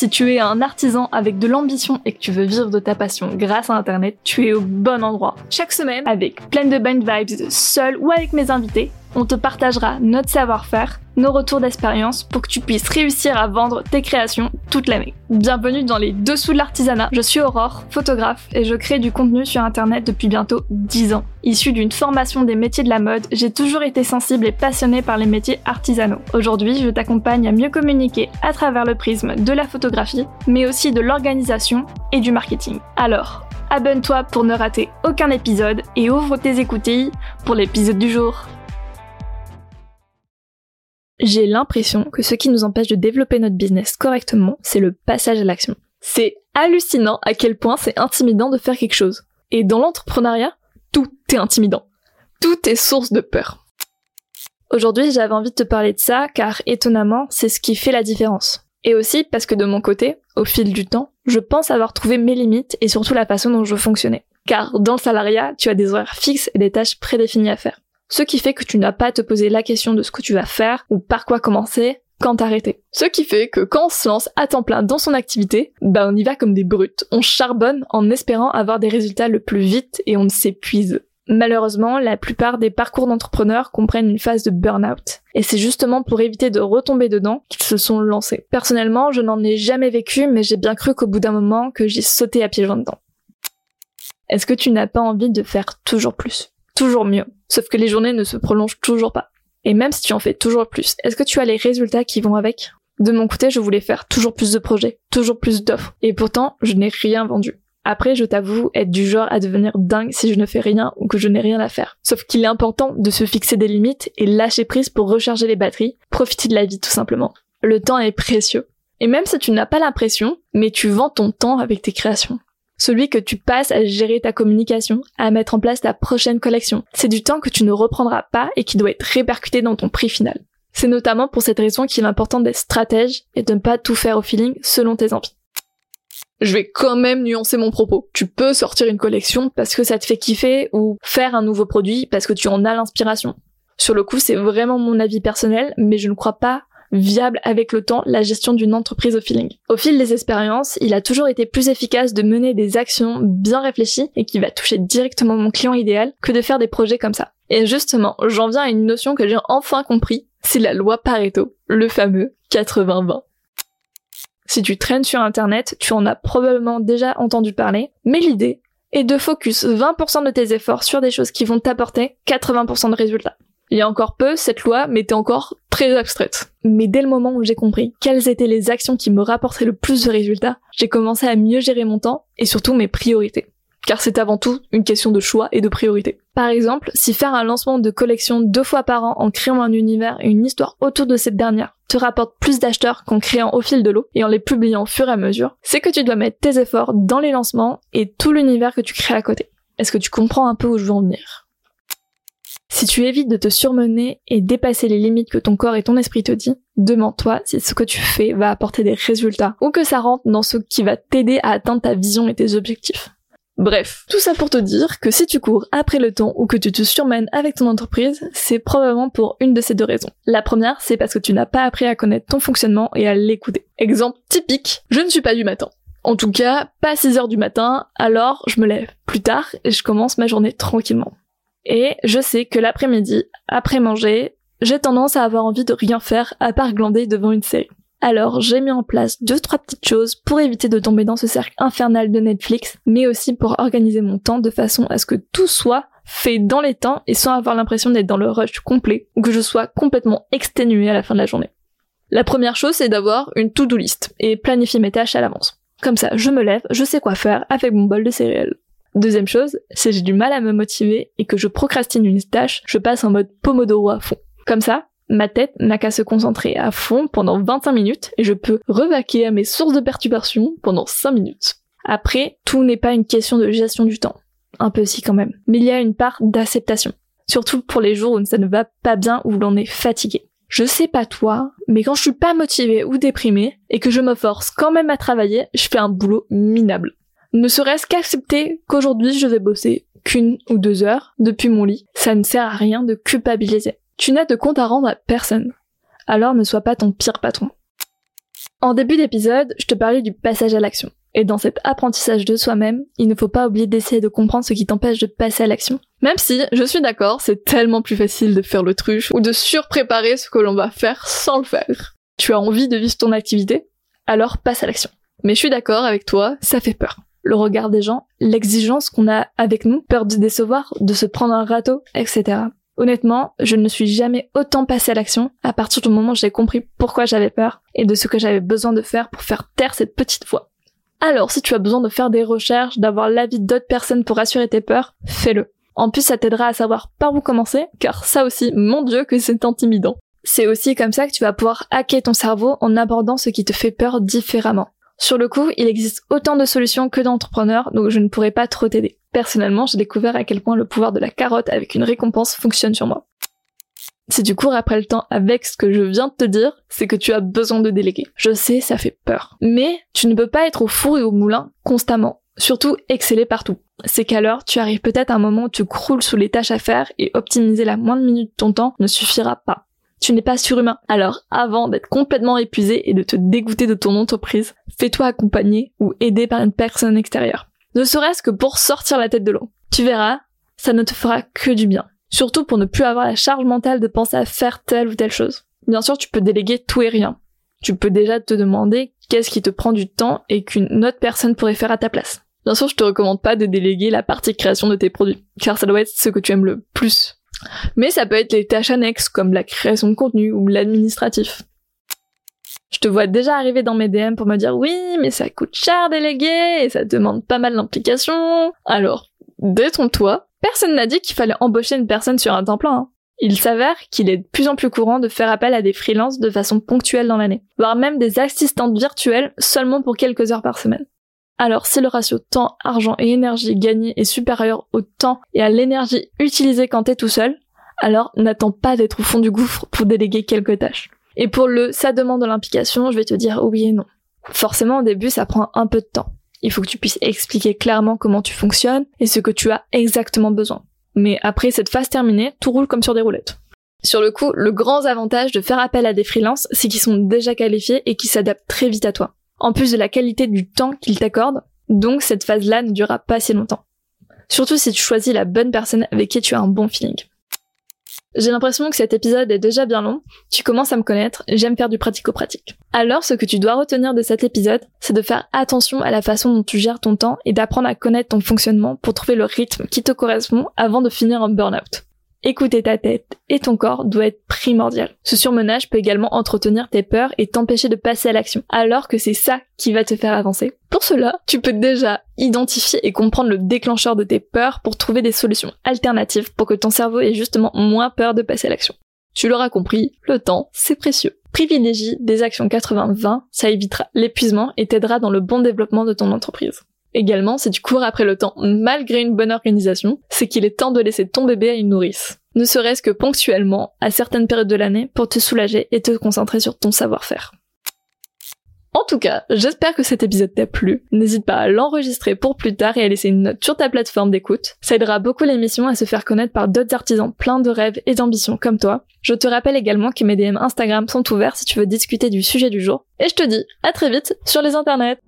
Si tu es un artisan avec de l'ambition et que tu veux vivre de ta passion grâce à Internet, tu es au bon endroit. Chaque semaine, avec plein de Bind Vibes, seul ou avec mes invités, on te partagera notre savoir-faire, nos retours d'expérience pour que tu puisses réussir à vendre tes créations toute l'année. Bienvenue dans les dessous de l'artisanat. Je suis Aurore, photographe, et je crée du contenu sur Internet depuis bientôt 10 ans. Issue d'une formation des métiers de la mode, j'ai toujours été sensible et passionnée par les métiers artisanaux. Aujourd'hui, je t'accompagne à mieux communiquer à travers le prisme de la photographie, mais aussi de l'organisation et du marketing. Alors, abonne-toi pour ne rater aucun épisode et ouvre tes écoutilles pour l'épisode du jour. J'ai l'impression que ce qui nous empêche de développer notre business correctement, c'est le passage à l'action. C'est hallucinant à quel point c'est intimidant de faire quelque chose. Et dans l'entrepreneuriat, tout est intimidant. Tout est source de peur. Aujourd'hui, j'avais envie de te parler de ça car étonnamment, c'est ce qui fait la différence. Et aussi parce que de mon côté, au fil du temps, je pense avoir trouvé mes limites et surtout la façon dont je fonctionnais. Car dans le salariat, tu as des horaires fixes et des tâches prédéfinies à faire ce qui fait que tu n'as pas à te poser la question de ce que tu vas faire ou par quoi commencer quand arrêter. Ce qui fait que quand on se lance à temps plein dans son activité, ben on y va comme des brutes. On charbonne en espérant avoir des résultats le plus vite et on s'épuise. Malheureusement, la plupart des parcours d'entrepreneurs comprennent une phase de burn-out. Et c'est justement pour éviter de retomber dedans qu'ils se sont lancés. Personnellement, je n'en ai jamais vécu, mais j'ai bien cru qu'au bout d'un moment, que j'y sauté à pieds joints dedans. Est-ce que tu n'as pas envie de faire toujours plus? Toujours mieux Sauf que les journées ne se prolongent toujours pas. Et même si tu en fais toujours plus, est-ce que tu as les résultats qui vont avec? De mon côté, je voulais faire toujours plus de projets, toujours plus d'offres. Et pourtant, je n'ai rien vendu. Après, je t'avoue être du genre à devenir dingue si je ne fais rien ou que je n'ai rien à faire. Sauf qu'il est important de se fixer des limites et lâcher prise pour recharger les batteries, profiter de la vie tout simplement. Le temps est précieux. Et même si tu n'as pas l'impression, mais tu vends ton temps avec tes créations celui que tu passes à gérer ta communication, à mettre en place ta prochaine collection. C'est du temps que tu ne reprendras pas et qui doit être répercuté dans ton prix final. C'est notamment pour cette raison qu'il est important d'être stratège et de ne pas tout faire au feeling selon tes envies. Je vais quand même nuancer mon propos. Tu peux sortir une collection parce que ça te fait kiffer ou faire un nouveau produit parce que tu en as l'inspiration. Sur le coup, c'est vraiment mon avis personnel, mais je ne crois pas viable avec le temps la gestion d'une entreprise au feeling. Au fil des expériences, il a toujours été plus efficace de mener des actions bien réfléchies et qui va toucher directement mon client idéal que de faire des projets comme ça. Et justement, j'en viens à une notion que j'ai enfin compris, c'est la loi Pareto, le fameux 80-20. Si tu traînes sur internet, tu en as probablement déjà entendu parler, mais l'idée est de focus 20% de tes efforts sur des choses qui vont t'apporter 80% de résultats. Il y a encore peu, cette loi m'était encore très abstraite. Mais dès le moment où j'ai compris quelles étaient les actions qui me rapportaient le plus de résultats, j'ai commencé à mieux gérer mon temps et surtout mes priorités. Car c'est avant tout une question de choix et de priorité. Par exemple, si faire un lancement de collection deux fois par an en créant un univers et une histoire autour de cette dernière te rapporte plus d'acheteurs qu'en créant au fil de l'eau et en les publiant au fur et à mesure, c'est que tu dois mettre tes efforts dans les lancements et tout l'univers que tu crées à côté. Est-ce que tu comprends un peu où je veux en venir? Si tu évites de te surmener et dépasser les limites que ton corps et ton esprit te disent, demande-toi si ce que tu fais va apporter des résultats ou que ça rentre dans ce qui va t'aider à atteindre ta vision et tes objectifs. Bref, tout ça pour te dire que si tu cours après le temps ou que tu te surmènes avec ton entreprise, c'est probablement pour une de ces deux raisons. La première, c'est parce que tu n'as pas appris à connaître ton fonctionnement et à l'écouter. Exemple typique, je ne suis pas du matin. En tout cas, pas 6 heures du matin, alors je me lève plus tard et je commence ma journée tranquillement. Et je sais que l'après-midi, après manger, j'ai tendance à avoir envie de rien faire à part glander devant une série. Alors j'ai mis en place deux trois petites choses pour éviter de tomber dans ce cercle infernal de Netflix, mais aussi pour organiser mon temps de façon à ce que tout soit fait dans les temps et sans avoir l'impression d'être dans le rush complet ou que je sois complètement exténué à la fin de la journée. La première chose c'est d'avoir une to-do list et planifier mes tâches à l'avance. Comme ça, je me lève, je sais quoi faire avec mon bol de céréales. Deuxième chose, si j'ai du mal à me motiver et que je procrastine une tâche, je passe en mode pomodoro à fond. Comme ça, ma tête n'a qu'à se concentrer à fond pendant 25 minutes et je peux revaquer à mes sources de perturbation pendant 5 minutes. Après, tout n'est pas une question de gestion du temps. Un peu si quand même. Mais il y a une part d'acceptation. Surtout pour les jours où ça ne va pas bien ou où l'on est fatigué. Je sais pas toi, mais quand je suis pas motivée ou déprimée et que je me force quand même à travailler, je fais un boulot minable. Ne serait-ce qu'accepter qu'aujourd'hui je vais bosser qu'une ou deux heures depuis mon lit, ça ne sert à rien de culpabiliser. Tu n'as de compte à rendre à personne. Alors ne sois pas ton pire patron. En début d'épisode, je te parlais du passage à l'action. Et dans cet apprentissage de soi-même, il ne faut pas oublier d'essayer de comprendre ce qui t'empêche de passer à l'action. Même si, je suis d'accord, c'est tellement plus facile de faire l'autruche ou de surpréparer ce que l'on va faire sans le faire. Tu as envie de vivre ton activité? Alors passe à l'action. Mais je suis d'accord avec toi, ça fait peur. Le regard des gens, l'exigence qu'on a avec nous, peur de décevoir, de se prendre un râteau, etc. Honnêtement, je ne suis jamais autant passé à l'action à partir du moment où j'ai compris pourquoi j'avais peur et de ce que j'avais besoin de faire pour faire taire cette petite voix. Alors, si tu as besoin de faire des recherches, d'avoir l'avis d'autres personnes pour rassurer tes peurs, fais-le. En plus, ça t'aidera à savoir par où commencer, car ça aussi, mon dieu, que c'est intimidant. C'est aussi comme ça que tu vas pouvoir hacker ton cerveau en abordant ce qui te fait peur différemment. Sur le coup, il existe autant de solutions que d'entrepreneurs, donc je ne pourrais pas trop t'aider. Personnellement, j'ai découvert à quel point le pouvoir de la carotte avec une récompense fonctionne sur moi. Si tu cours après le temps avec ce que je viens de te dire, c'est que tu as besoin de déléguer. Je sais, ça fait peur. Mais tu ne peux pas être au four et au moulin constamment. Surtout exceller partout. C'est qu'alors tu arrives peut-être à un moment où tu croules sous les tâches à faire et optimiser la moindre minute de ton temps ne suffira pas. Tu n'es pas surhumain. Alors, avant d'être complètement épuisé et de te dégoûter de ton entreprise, fais-toi accompagner ou aider par une personne extérieure. Ne serait-ce que pour sortir la tête de l'eau. Tu verras, ça ne te fera que du bien. Surtout pour ne plus avoir la charge mentale de penser à faire telle ou telle chose. Bien sûr, tu peux déléguer tout et rien. Tu peux déjà te demander qu'est-ce qui te prend du temps et qu'une autre personne pourrait faire à ta place. Bien sûr, je te recommande pas de déléguer la partie création de tes produits, car ça doit être ce que tu aimes le plus. Mais ça peut être les tâches annexes, comme la création de contenu ou l'administratif. Je te vois déjà arriver dans mes DM pour me dire oui, mais ça coûte cher déléguer et ça demande pas mal d'implication. Alors, détrompe-toi, Personne n'a dit qu'il fallait embaucher une personne sur un temps plein. Hein. Il s'avère qu'il est de plus en plus courant de faire appel à des freelances de façon ponctuelle dans l'année, voire même des assistantes virtuelles seulement pour quelques heures par semaine. Alors si le ratio temps, argent et énergie gagné est supérieur au temps et à l'énergie utilisée quand t'es tout seul, alors n'attends pas d'être au fond du gouffre pour déléguer quelques tâches. Et pour le ça demande de l'implication, je vais te dire oui et non. Forcément au début ça prend un peu de temps. Il faut que tu puisses expliquer clairement comment tu fonctionnes et ce que tu as exactement besoin. Mais après cette phase terminée, tout roule comme sur des roulettes. Sur le coup, le grand avantage de faire appel à des freelances, c'est qu'ils sont déjà qualifiés et qu'ils s'adaptent très vite à toi. En plus de la qualité du temps qu'ils t'accordent, donc cette phase-là ne durera pas si longtemps. Surtout si tu choisis la bonne personne avec qui tu as un bon feeling. J'ai l'impression que cet épisode est déjà bien long, tu commences à me connaître, j'aime faire du pratico-pratique. Alors ce que tu dois retenir de cet épisode, c'est de faire attention à la façon dont tu gères ton temps et d'apprendre à connaître ton fonctionnement pour trouver le rythme qui te correspond avant de finir en burn-out. Écouter ta tête et ton corps doit être primordial. Ce surmenage peut également entretenir tes peurs et t'empêcher de passer à l'action, alors que c'est ça qui va te faire avancer. Pour cela, tu peux déjà identifier et comprendre le déclencheur de tes peurs pour trouver des solutions alternatives pour que ton cerveau ait justement moins peur de passer à l'action. Tu l'auras compris, le temps, c'est précieux. Privilégie des actions 80-20, ça évitera l'épuisement et t'aidera dans le bon développement de ton entreprise. Également, si tu cours après le temps malgré une bonne organisation, c'est qu'il est temps de laisser ton bébé à une nourrice. Ne serait-ce que ponctuellement, à certaines périodes de l'année, pour te soulager et te concentrer sur ton savoir-faire. En tout cas, j'espère que cet épisode t'a plu. N'hésite pas à l'enregistrer pour plus tard et à laisser une note sur ta plateforme d'écoute. Ça aidera beaucoup l'émission à se faire connaître par d'autres artisans pleins de rêves et d'ambitions comme toi. Je te rappelle également que mes DM Instagram sont ouverts si tu veux discuter du sujet du jour. Et je te dis à très vite sur les internets.